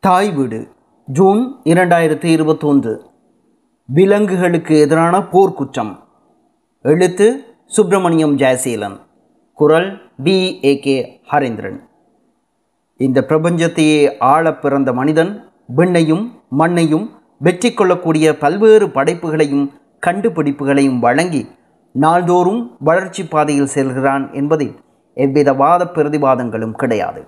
தாய் வீடு ஜூன் இரண்டாயிரத்தி இருபத்தொன்று. விலங்குகளுக்கு எதிரான போர்க்குற்றம். எழுத்து சுப்பிரமணியம் ஜெயசீலன். குரல் பி ஏ. கே. ஹரேந்திரன். இந்த பிரபஞ்சத்தையே ஆளப் பிறந்த மனிதன் விண்ணையும் மண்ணையும் வெற்றி கொள்ளக்கூடிய பல்வேறு படைப்புகளையும் கண்டுபிடிப்புகளையும் வழங்கி நாள்தோறும் வளர்ச்சி பாதையில் செல்கிறான் என்பதில் எவ்வித வாத பிரதிவாதங்களும் கிடையாது.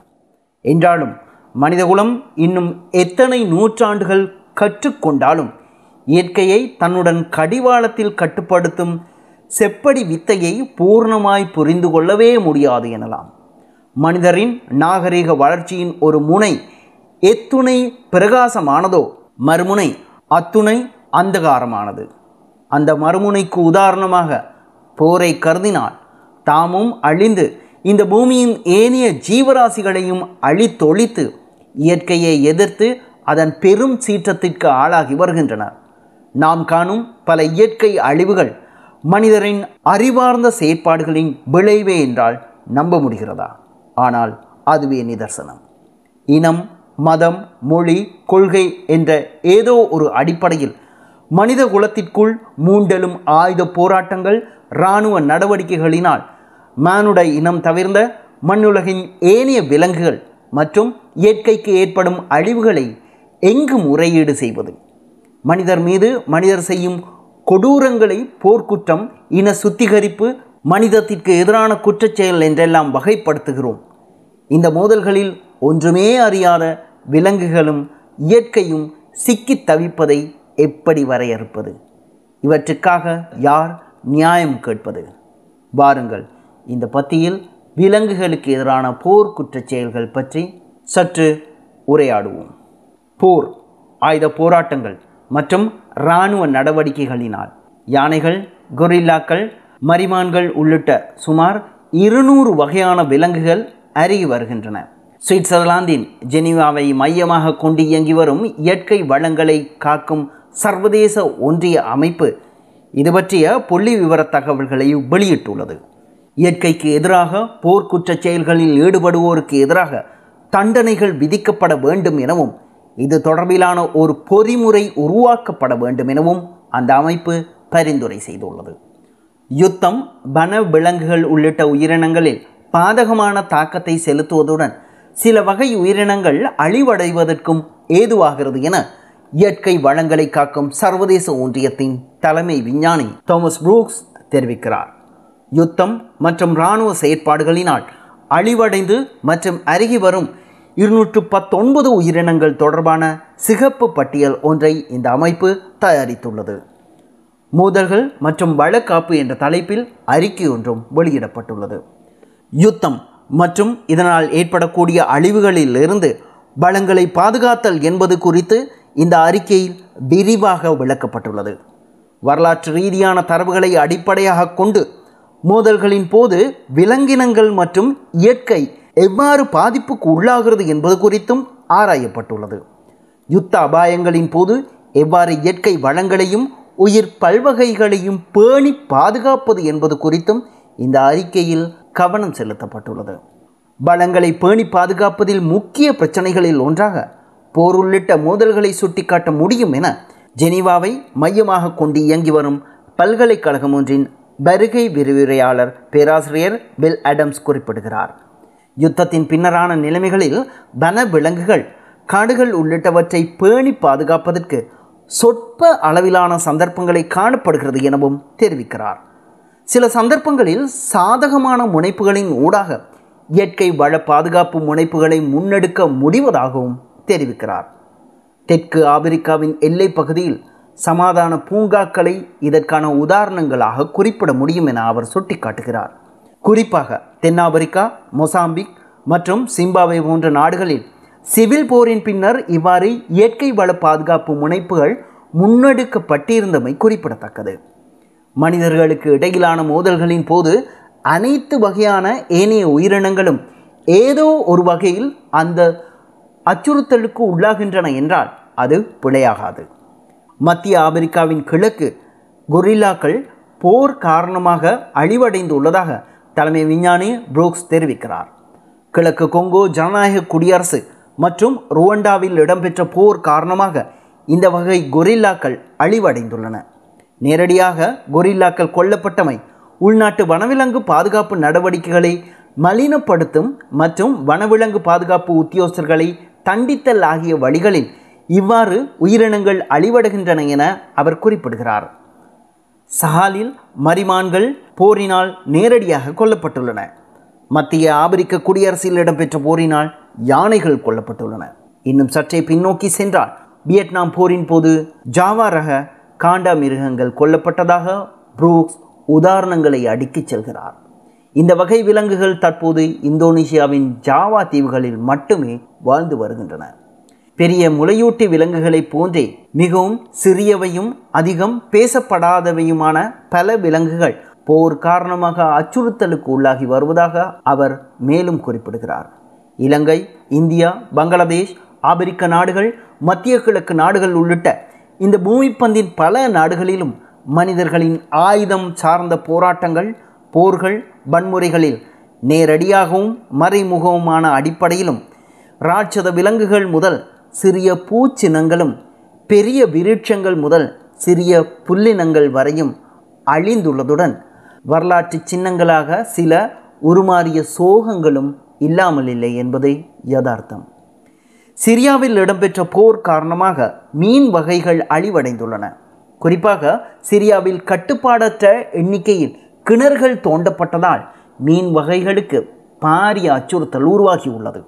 என்றாலும் மனிதகுலம் இன்னும் எத்தனை நூற்றாண்டுகள் கற்றுக்கொண்டாலும் இயற்கையை தன்னுடன் கடிவாளத்தில் கட்டுப்படுத்தும் செப்படி வித்தையை பூர்ணமாய் புரிந்து கொள்ளவே முடியாது எனலாம். மனிதரின் நாகரிக வளர்ச்சியின் ஒரு முனை எத்துணை பிரகாசமானதோ? மறுமுனை அத்துணை அந்தகாரமானது. அந்த மறுமுனைக்கு உதாரணமாக போரை கருதினால் தாமும் அழிந்து இந்த பூமியின் ஏனைய ஜீவராசிகளையும் அழித்தொழித்து இயற்கையை எதிர்த்து அதன் பெரும் சீற்றத்திற்கு ஆளாகி வருகின்றனர் நாம் காணும் பல இயற்கை அழிவுகள் மனிதரின் அறிவார்ந்த செயற்பாடுகளின் விளைவே என்றால் நம்ப முடிகிறதா? ஆனால் அதுவே நிதர்சனம். இனம் மதம் மொழி கொள்கை என்ற ஏதோ ஒரு அடிப்படையில் மனித குலத்திற்குள் மூண்டலும் ஆயுத போராட்டங்கள் இராணுவ நடவடிக்கைகளினால் மானுட இனம் தவிர்ந்த மண்ணுலகின் ஏனைய விலங்குகள் மற்றும் இயற்கைக்கு ஏற்படும் அழிவுகளை எங்கு முறையீடு செய்வது? மனிதர் மீது மனிதர் செய்யும் கொடூரங்களை போர்க்குற்றம் இன சுத்திகரிப்பு மனிதத்திற்கு எதிரான குற்றச்செயல் என்றெல்லாம் வகைப்படுத்துகிறோம். இந்த மோதல்களில் ஒன்றுமே அறியாத விலங்குகளும் இயற்கையும் சிக்கித் தவிப்பதை எப்படி வரையறுப்பது? இவற்றுக்காக யார் நியாயம் கேட்பது? வாருங்கள் இந்த பத்தியில் விலங்குகளுக்கு எதிரான போர் குற்றச்செயல்கள் பற்றி சற்று உரையாடுவோம். போர் ஆயுத போராட்டங்கள் மற்றும் இராணுவ நடவடிக்கைகளினால் யானைகள் கொரில்லாக்கள் மரிமான்கள் உள்ளிட்ட சுமார் இருநூறு வகையான விலங்குகள் அருகி வருகின்றன. சுவிட்சர்லாந்தின் ஜெனீவாவை மையமாக கொண்டு இயங்கி வரும் இயற்கை வளங்களை காக்கும் சர்வதேச ஒன்றிய அமைப்பு இது பற்றிய புள்ளி விவர தகவல்களை வெளியிட்டுள்ளது. இயற்கைக்கு எதிராக போர்க்குற்ற செயல்களில் ஈடுபடுவோருக்கு எதிராக தண்டனைகள் விதிக்கப்பட வேண்டும் எனவும் இது தொடர்பிலான ஒரு பொறிமுறை உருவாக்கப்பட வேண்டும் எனவும் அந்த அமைப்பு பரிந்துரை செய்துள்ளது. யுத்தம் வன விலங்குகள் உள்ளிட்ட உயிரினங்களில் பாதகமான தாக்கத்தை செலுத்துவதுடன் சில வகை உயிரினங்கள் அழிவடைவதற்கும் ஏதுவாகிறது என இயற்கை வளங்களை காக்கும் சர்வதேச ஒன்றியத்தின் தலைமை விஞ்ஞானி தாமஸ் புரூக்ஸ் தெரிவிக்கிறார். யுத்தம் மற்றும் இராணுவ செயற்பாடுகளினால் அழிவடைந்து மற்றும் அருகி வரும் இருநூற்று பத்தொன்பது உயிரினங்கள் தொடர்பான சிகப்பு பட்டியல் ஒன்றை இந்த அமைப்பு தயாரித்துள்ளது. மோதல்கள் மற்றும் வழக்காப்பு என்ற தலைப்பில் அறிக்கை ஒன்றும் வெளியிடப்பட்டுள்ளது. யுத்தம் மற்றும் இதனால் ஏற்படக்கூடிய அழிவுகளில் இருந்து வளங்களை பாதுகாத்தல் என்பது குறித்து இந்த அறிக்கையில் விரிவாக விளக்கப்பட்டுள்ளது. வரலாற்று ரீதியான தரவுகளை அடிப்படையாக கொண்டு மோதல்களின் போது விலங்கினங்கள் மற்றும் இயற்கை எவ்வாறு பாதிப்புக்கு உள்ளாகிறது என்பது குறித்தும் ஆராயப்பட்டுள்ளது. யுத்த அபாயங்களின் போது எவ்வாறு இயற்கை வளங்களையும் உயிர் பல்வகைகளையும் பேணி பாதுகாப்பது என்பது குறித்தும் இந்த அறிக்கையில் கவனம் செலுத்தப்பட்டுள்ளது. வளங்களை பேணி பாதுகாப்பதில் முக்கிய பிரச்சனைகளில் ஒன்றாக போர் உள்ளிட்ட மோதல்களை சுட்டிக்காட்ட முடியும் என ஜெனீவாவை மையமாக கொண்டு இயங்கி வரும் பல்கலைக்கழகம் ஒன்றின் வருகை விரிவுரையாளர் பேராசிரியர் பில் அடம்ஸ் குறிப்பிடுகிறார். யுத்தத்தின் பின்னரான நிலைமைகளில் வன விலங்குகள் காடுகள் உள்ளிட்டவற்றை பேணி பாதுகாப்பதற்கு சொற்ப அளவிலான சந்தர்ப்பங்களை காணப்படுகிறது எனவும் தெரிவிக்கிறார். சில சந்தர்ப்பங்களில் சாதகமான முனைப்புகளின் ஊடாக இயற்கை வள பாதுகாப்பு முனைப்புகளை முன்னெடுக்க முடிவதாகவும் தெரிவிக்கிறார். தெற்கு ஆப்பிரிக்காவின் எல்லை பகுதியில் சமாதான பூங்காக்களை இதற்கான உதாரணங்களாக குறிப்பிட முடியும் என அவர் சுட்டிக்காட்டுகிறார். குறிப்பாக தென்னாப்பிரிக்கா மொசாம்பிக் மற்றும் சிம்பாவே போன்ற நாடுகளில் சிவில் போரின் பின்னர் இவ்வாறு இயற்கை வள பாதுகாப்பு முனைப்புகள் முன்னெடுக்கப்பட்டிருந்தமை குறிப்பிடத்தக்கது. மனிதர்களுக்கு இடையிலான மோதல்களின் போது அனைத்து வகையான ஏனைய உயிரினங்களும் ஏதோ ஒரு வகையில் அந்த அச்சுறுத்தலுக்கு உள்ளாகின்றன என்றால் அது பிழையாகாது. மத்திய ஆப்பிரிக்காவின் கிழக்கு கொரில்லாக்கள் போர் காரணமாக அழிவடைந்துள்ளதாக தலைமை விஞ்ஞானி புரூக்ஸ் தெரிவிக்கிறார். கிழக்கு கொங்கோ ஜனநாயக குடியரசு மற்றும் ருவண்டாவில் இடம்பெற்ற போர் காரணமாக இந்த வகை கொரில்லாக்கள் அழிவடைந்துள்ளன. நேரடியாக கொரில்லாக்கள் கொல்லப்பட்டமை உள்நாட்டு வனவிலங்கு பாதுகாப்பு நடவடிக்கைகளை மலினப்படுத்தும் மற்றும் வனவிலங்கு பாதுகாப்பு உத்தியோகஸ்தர்களை தண்டித்தல் ஆகிய வழிகளில் இவ்வாறு உயிரினங்கள் அழிவடைகின்றன என அவர் குறிப்பிடுகிறார். சஹாலில் மரிமான்கள் போரினால் நேரடியாக கொல்லப்பட்டுள்ளன. மத்திய ஆபிரிக்க குடியரசில் இடம்பெற்ற போரினால் யானைகள் கொல்லப்பட்டுள்ளன. இன்னும் சற்றே பின்னோக்கி சென்றால் வியட்நாம் போரின் போது ஜாவா ரக காண்டா மிருகங்கள் கொல்லப்பட்டதாக புரூக்ஸ் உதாரணங்களை அடுக்கிச் செல்கிறார். இந்த வகை விலங்குகள் தற்போது இந்தோனேசியாவின் ஜாவா தீவுகளில் மட்டுமே வாழ்ந்து வருகின்றன. பெரிய முளையூட்டி விலங்குகளைப் போன்றே மிகவும் சிறியவையும் அதிகம் பேசப்படாதவையுமான பல விலங்குகள் போர் காரணமாக அச்சுறுத்தலுக்கு உள்ளாகி வருவதாக அவர் மேலும் குறிப்பிடுகிறார். இலங்கை இந்தியா பங்களாதேஷ் ஆப்பிரிக்க நாடுகள் மத்திய கிழக்கு நாடுகள் உள்ளிட்ட இந்த பூமிப்பந்தின் பல நாடுகளிலும் மனிதர்களின் ஆயுதம் சார்ந்த போராட்டங்கள் போர்கள் வன்முறைகளில் நேரடியாகவும் மறைமுகவுமான அடிப்படையிலும் ராட்சத விலங்குகள் முதல் சிறிய பூச்சினங்களும் பெரிய விருட்சங்கள் முதல் சிறிய புல்லினங்கள் வரையும் அழிந்துள்ளதுடன் வரலாற்று சின்னங்களாக சில உருமாறிய சோகங்களும் இல்லாமல் இல்லை என்பதே யதார்த்தம். சிரியாவில் இடம்பெற்ற போர் காரணமாக மீன் வகைகள் அழிவடைந்துள்ளன. குறிப்பாக சிரியாவில் கட்டுப்பாடற்ற எண்ணிக்கையில் கிணறுகள் தோண்டப்பட்டதால் மீன் வகைகளுக்கு பாரிய அச்சுறுத்தல் உருவாகியுள்ளது.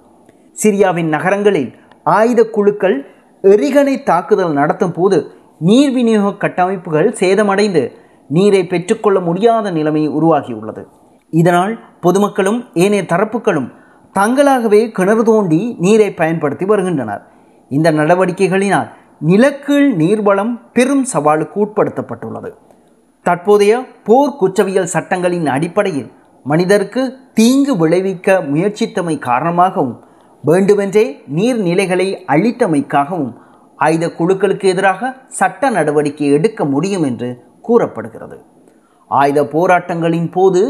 சிரியாவின் நகரங்களில் ஆயுத குழுக்கள் எரிகணை தாக்குதல் நடத்தும் போது நீர் விநியோக கட்டமைப்புகள் சேதமடைந்து நீரை பெற்றுக்கொள்ள முடியாத நிலைமை உருவாகியுள்ளது. இதனால் பொதுமக்களும் ஏனைய தரப்புகளும் தங்களாகவே கிணறு தோண்டி நீரை பயன்படுத்தி வருகின்றனர். இந்த நடவடிக்கைகளினால் நிலக்கீழ் நீர்வளம் பெரும் சவாலுக்கு உட்படுத்தப்பட்டுள்ளது. தற்போதைய போர் குற்றவியல் சட்டங்களின் அடிப்படையில் மனிதருக்கு தீங்கு விளைவிக்க முயற்சித்தமை காரணமாகவும் வேண்டுமென்றே நீர்நிலைகளை அழித்தமைக்காகவும் ஆயுத குழுக்களுக்கு எதிராக சட்ட நடவடிக்கை எடுக்க முடியும் என்று கூறப்படுகிறது. ஆயுத போராட்டங்களின் போது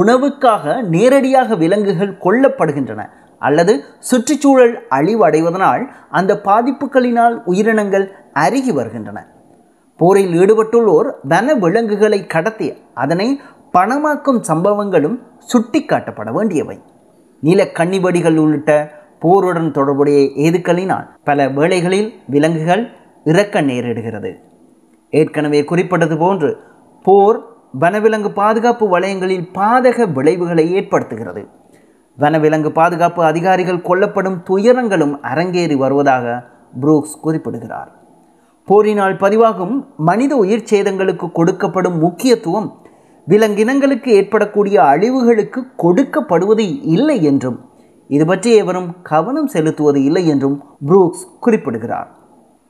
உணவுக்காக நேரடியாக விலங்குகள் கொல்லப்படுகின்றன அல்லது சுற்றுச்சூழல் அழிவடைவதனால் அந்த பாதிப்புகளினால் உயிரினங்கள் அருகி வருகின்றன. போரில் ஈடுபட்டுள்ளோர் வன விலங்குகளை கடத்தி அதனை பணமாக்கும் சம்பவங்களும் சுட்டிக்காட்டப்பட வேண்டியவை. நில கன்னிவடிகள் உள்ளிட்ட போருடன் தொடர்புடைய ஏதுக்களினால் பல வேளைகளில் விலங்குகள் இறக்க நேரிடுகிறது. ஏற்கனவே குறிப்பிட்டது போன்று போர் வனவிலங்கு பாதுகாப்பு வலயங்களில் பாதக விளைவுகளை ஏற்படுத்துகிறது. வனவிலங்கு பாதுகாப்பு அதிகாரிகள் கொல்லப்படும் துயரங்களும் அரங்கேறி வருவதாக புரூக்ஸ் குறிப்பிடுகிறார். போரினால் பதிவாகும் மனித உயிர் சேதங்களுக்கு கொடுக்கப்படும் முக்கியத்துவம் விலங்கினங்களுக்கு ஏற்படக்கூடிய அழிவுகளுக்கு கொடுக்கப்படுவது இல்லை என்றும் இது பற்றி எவரும் கவனம் செலுத்துவது இல்லை என்றும் புரூக்ஸ் குறிப்பிடுகிறார்.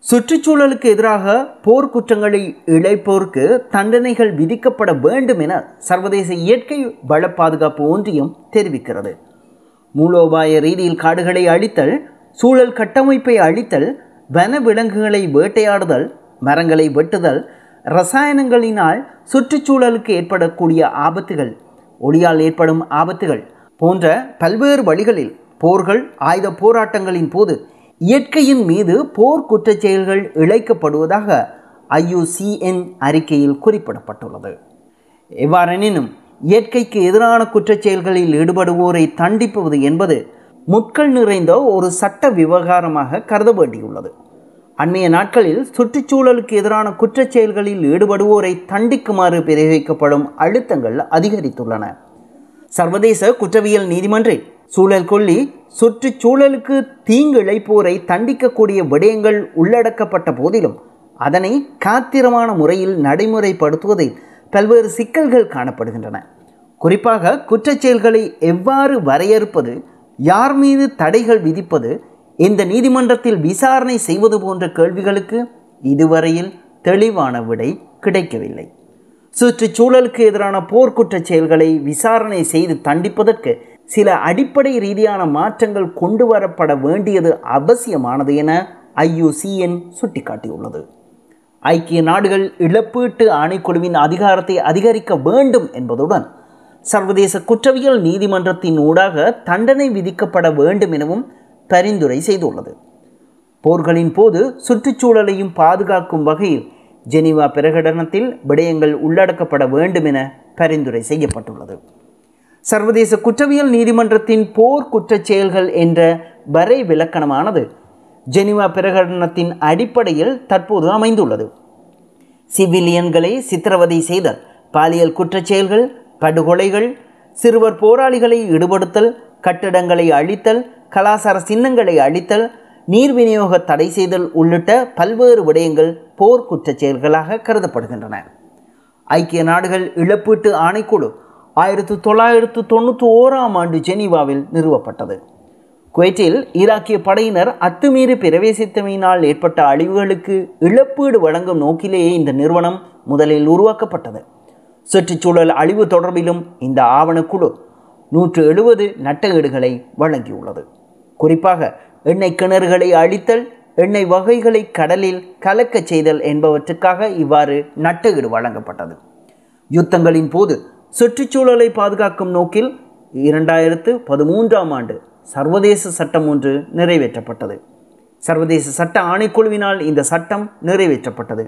சுற்றுச்சூழலுக்கு எதிராக போர்க்குற்றங்களை இழைப்போருக்கு தண்டனைகள் விதிக்கப்பட வேண்டும் என சர்வதேச இயற்கை வள பாதுகாப்பு ஒன்றியம் தெரிவிக்கிறது. மூலோபாய ரீதியில் காடுகளை அழித்தல் சூழல் கட்டமைப்பை அழித்தல் வன விலங்குகளை வேட்டையாடுதல் மரங்களை வெட்டுதல் ரசாயனங்களினால் சுற்றுச்சூழலுக்கு ஏற்படக்கூடிய ஆபத்துகள் ஒளியால் ஏற்படும் ஆபத்துகள் போன்ற பல்வேறு வழிகளில் போர்கள் ஆயுத போராட்டங்களின் போது இயற்கையின் மீது போர் குற்றச் செயல்கள் இழைக்கப்படுவதாக ஐயுசிஎன் அறிக்கையில் குறிப்பிடப்பட்டுள்ளது. எவ்வாறெனினும் இயற்கைக்கு எதிரான குற்றச் செயல்களில் ஈடுபடுவோரை தண்டிப்பது என்பது முட்கள் நிறைந்த ஒரு சட்ட விவகாரமாக கருத வேண்டியுள்ளது அண்மைய நாட்களில் சுற்றுச்சூழலுக்கு எதிரான குற்றச் செயல்களில் ஈடுபடுவோரை தண்டிக்குமாறு பிரயோகிக்கப்படும் அழுத்தங்கள் அதிகரித்துள்ளன. சர்வதேச குற்றவியல் நீதிமன்றில் சூழல் கொல்லி சுற்றுச்சூழலுக்கு தீங்கு இழைப்போரை தண்டிக்கக்கூடிய விடயங்கள் உள்ளடக்கப்பட்ட போதிலும் அதனை காத்திரமான முறையில் நடைமுறைப்படுத்துவதில் பல்வேறு சிக்கல்கள் காணப்படுகின்றன. குறிப்பாக குற்றச்செயல்களை எவ்வாறு வரையறுப்பது யார் மீது தடைகள் விதிப்பது இந்த நீதிமன்றத்தில் விசாரணை செய்வது போன்ற கேள்விகளுக்கு இதுவரையில் தெளிவான விடை கிடைக்கவில்லை. சுற்றுச்சூழலுக்கு எதிரான போர்க்குற்ற செயல்களை விசாரணை செய்து தண்டிப்பதற்கு சில அடிப்படை ரீதியான மாற்றங்கள் கொண்டு வரப்பட வேண்டியது அவசியமானது என ஐயுசிஎன் சுட்டிக்காட்டியுள்ளது. ஐக்கிய நாடுகள் இழப்பீட்டு ஆணைக்குழுவின் அதிகாரத்தை அதிகரிக்க வேண்டும் என்பதுடன் சர்வதேச குற்றவியல் நீதிமன்றத்தின் ஊடாக தண்டனை விதிக்கப்பட வேண்டும் எனவும் பரிந்துரை செய்துள்ளது. போர்களின் போது சுற்றுச்சூழலையும் பாதுகாக்கும் வகையில் ஜெனீவா பிரகடனத்தில் விடயங்கள் உள்ளடக்கப்பட வேண்டும் என பரிந்துரை செய்யப்பட்டுள்ளது. சர்வதேச குற்றவியல் நீதிமன்றத்தின் போர் குற்றச் செயல்கள் என்ற வரை விளக்கணமானது ஜெனீவா பிரகடனத்தின் அடிப்படையில் தற்போது அமைந்துள்ளது. சிவிலியன்களை சித்திரவதை செய்தல் பாலியல் குற்றச் செயல்கள் படுகொலைகள் சிறுவர் போராளிகளை ஈடுபடுத்தல் கட்டடங்களை அழித்தல் கலாசார சின்னங்களை அழித்தல் நீர் விநியோக தடை செய்தல் உள்ளிட்ட பல்வேறு விடயங்கள் போர் செயல்களாக கருதப்படுகின்றன. ஐக்கிய நாடுகள் இழப்பீட்டு ஆணைக்குழு ஆயிரத்தி தொள்ளாயிரத்து தொண்ணூற்றி ஓராம் ஆண்டு ஜெனீவாவில் நிறுவப்பட்டது. குவைட்டில் ஈராக்கிய படையினர் அத்துமீறி பிரவேசித்தமையினால் ஏற்பட்ட அழிவுகளுக்கு இழப்பீடு வழங்கும் நோக்கிலேயே இந்த நிறுவனம் முதலில் உருவாக்கப்பட்டது. சுற்றுச்சூழல் அழிவு தொடர்பிலும் இந்த ஆவணக்குழு நூற்று எழுபது நட்டகேடுகளை வழங்கியுள்ளது. குறிப்பாக எண்ணெய் கிணறுகளை அழித்தல் எண்ணெய் வகைகளை கடலில் கலக்கச் செய்தல் என்பவற்றுக்காக இவ்வாறு நட்டகீடு வழங்கப்பட்டது. யுத்தங்களின் போது சுற்றுச்சூழலை பாதுகாக்கும் நோக்கில் இரண்டாயிரத்து பதிமூன்றாம் ஆண்டு சர்வதேச சட்டம் ஒன்று நிறைவேற்றப்பட்டது. சர்வதேச சட்ட ஆணைக்குழுவினால் இந்த சட்டம் நிறைவேற்றப்பட்டது.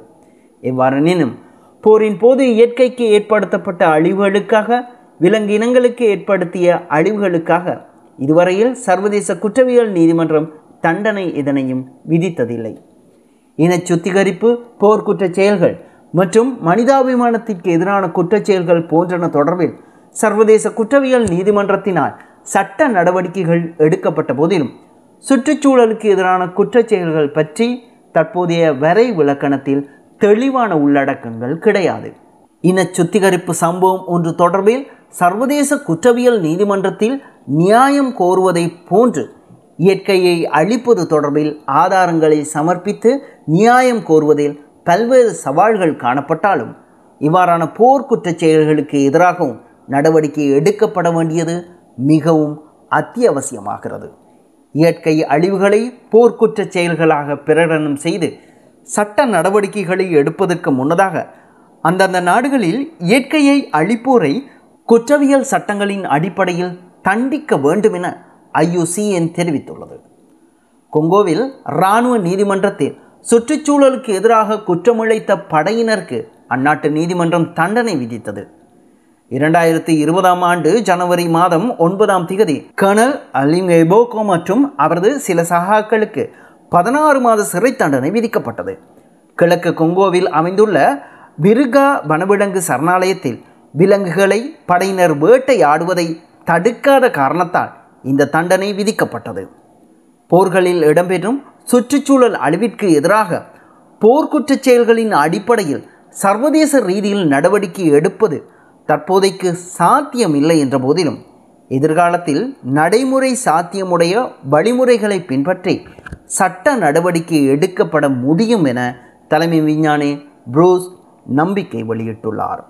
எவ்வாறெனினும் போரின் போது இயற்கைக்கு ஏற்படுத்தப்பட்ட அழிவுகளுக்காக விலங்கினங்களுக்கு ஏற்படுத்திய அழிவுகளுக்காக இதுவரையில் சர்வதேச குற்றவியல் நீதிமன்றம் தண்டனை இதனையும் விதித்ததில்லை. இன சுத்திகரிப்பு போர்க்குற்றச் செயல்கள் மற்றும் மனிதாபிமானத்திற்கு எதிரான குற்றச் செயல்கள் போன்றன தொடர்பில் சர்வதேச குற்றவியல் நீதிமன்றத்தினால் சட்ட நடவடிக்கைகள் எடுக்கப்பட்ட போதிலும் சுற்றுச்சூழலுக்கு எதிரான குற்றச் செயல்கள் பற்றி தற்போதைய வரை விளக்கணத்தில் தெளிவான உள்ளடக்கங்கள் கிடையாது. இன சுத்திகரிப்பு சம்பவம் ஒன்று தொடர்பில் சர்வதேச குற்றவியல் நீதிமன்றத்தில் நியாயம் கோருவதை போன்று இயற்கையை அழிப்பது தொடர்பில் ஆதாரங்களை சமர்ப்பித்து நியாயம் கோருவதில் பல்வேறு சவால்கள் காணப்பட்டாலும் இவ்வாறான போர்க்குற்றச் செயல்களுக்கு எதிராகவும் நடவடிக்கை எடுக்கப்பட வேண்டியது மிகவும் அத்தியாவசியமாகிறது. இயற்கை அழிவுகளை போர்க்குற்றச் செயல்களாக பிரகடனம் செய்து சட்ட நடவடிக்கைகளை எடுப்பதற்கு முன்னதாக அந்தந்த நாடுகளில் இயற்கையை அழிப்போரை குற்றவியல் சட்டங்களின் அடிப்படையில் தண்டிக்க வேண்டும் என ஐயுசிஎன் தெரிவித்துள்ளது. கொங்கோவில் இராணுவ நீதிமன்றத்தில் சுற்றுச்சூழலுக்கு எதிராக குற்றமிழைத்த படையினருக்கு அந்நாட்டு நீதிமன்றம் தண்டனை விதித்தது. இரண்டாயிரத்தி இருபதாம் ஆண்டு ஜனவரி மாதம் ஒன்பதாம் திகதி கர்னல் அலிம் எபோகோ மற்றும் அவரது சில சகாக்களுக்கு பதினாறு மாத சிறை தண்டனை விதிக்கப்பட்டது. கிழக்கு கொங்கோவில் அமைந்துள்ள பிருகா வனவிலங்கு சரணாலயத்தில் விலங்குகளை படையினர் வேட்டையாடுவதை தடுக்காத காரணத்தால் இந்த தண்டனை விதிக்கப்பட்டது. போர்களில் இடம்பெறும் சுற்றுச்சூழல் அழிவிற்கு எதிராக போர்க்குற்றச் செயல்களின் அடிப்படையில் சர்வதேச ரீதியில் நடவடிக்கை எடுப்பது தற்போதைக்கு சாத்தியமில்லை என்ற போதிலும் எதிர்காலத்தில் நடைமுறை சாத்தியமுடைய வழிமுறைகளை பின்பற்றி சட்ட நடவடிக்கை எடுக்கப்பட முடியும் என தலைமை விஞ்ஞானி புரூஸ் நம்பிக்கை வெளியிட்டுள்ளார்.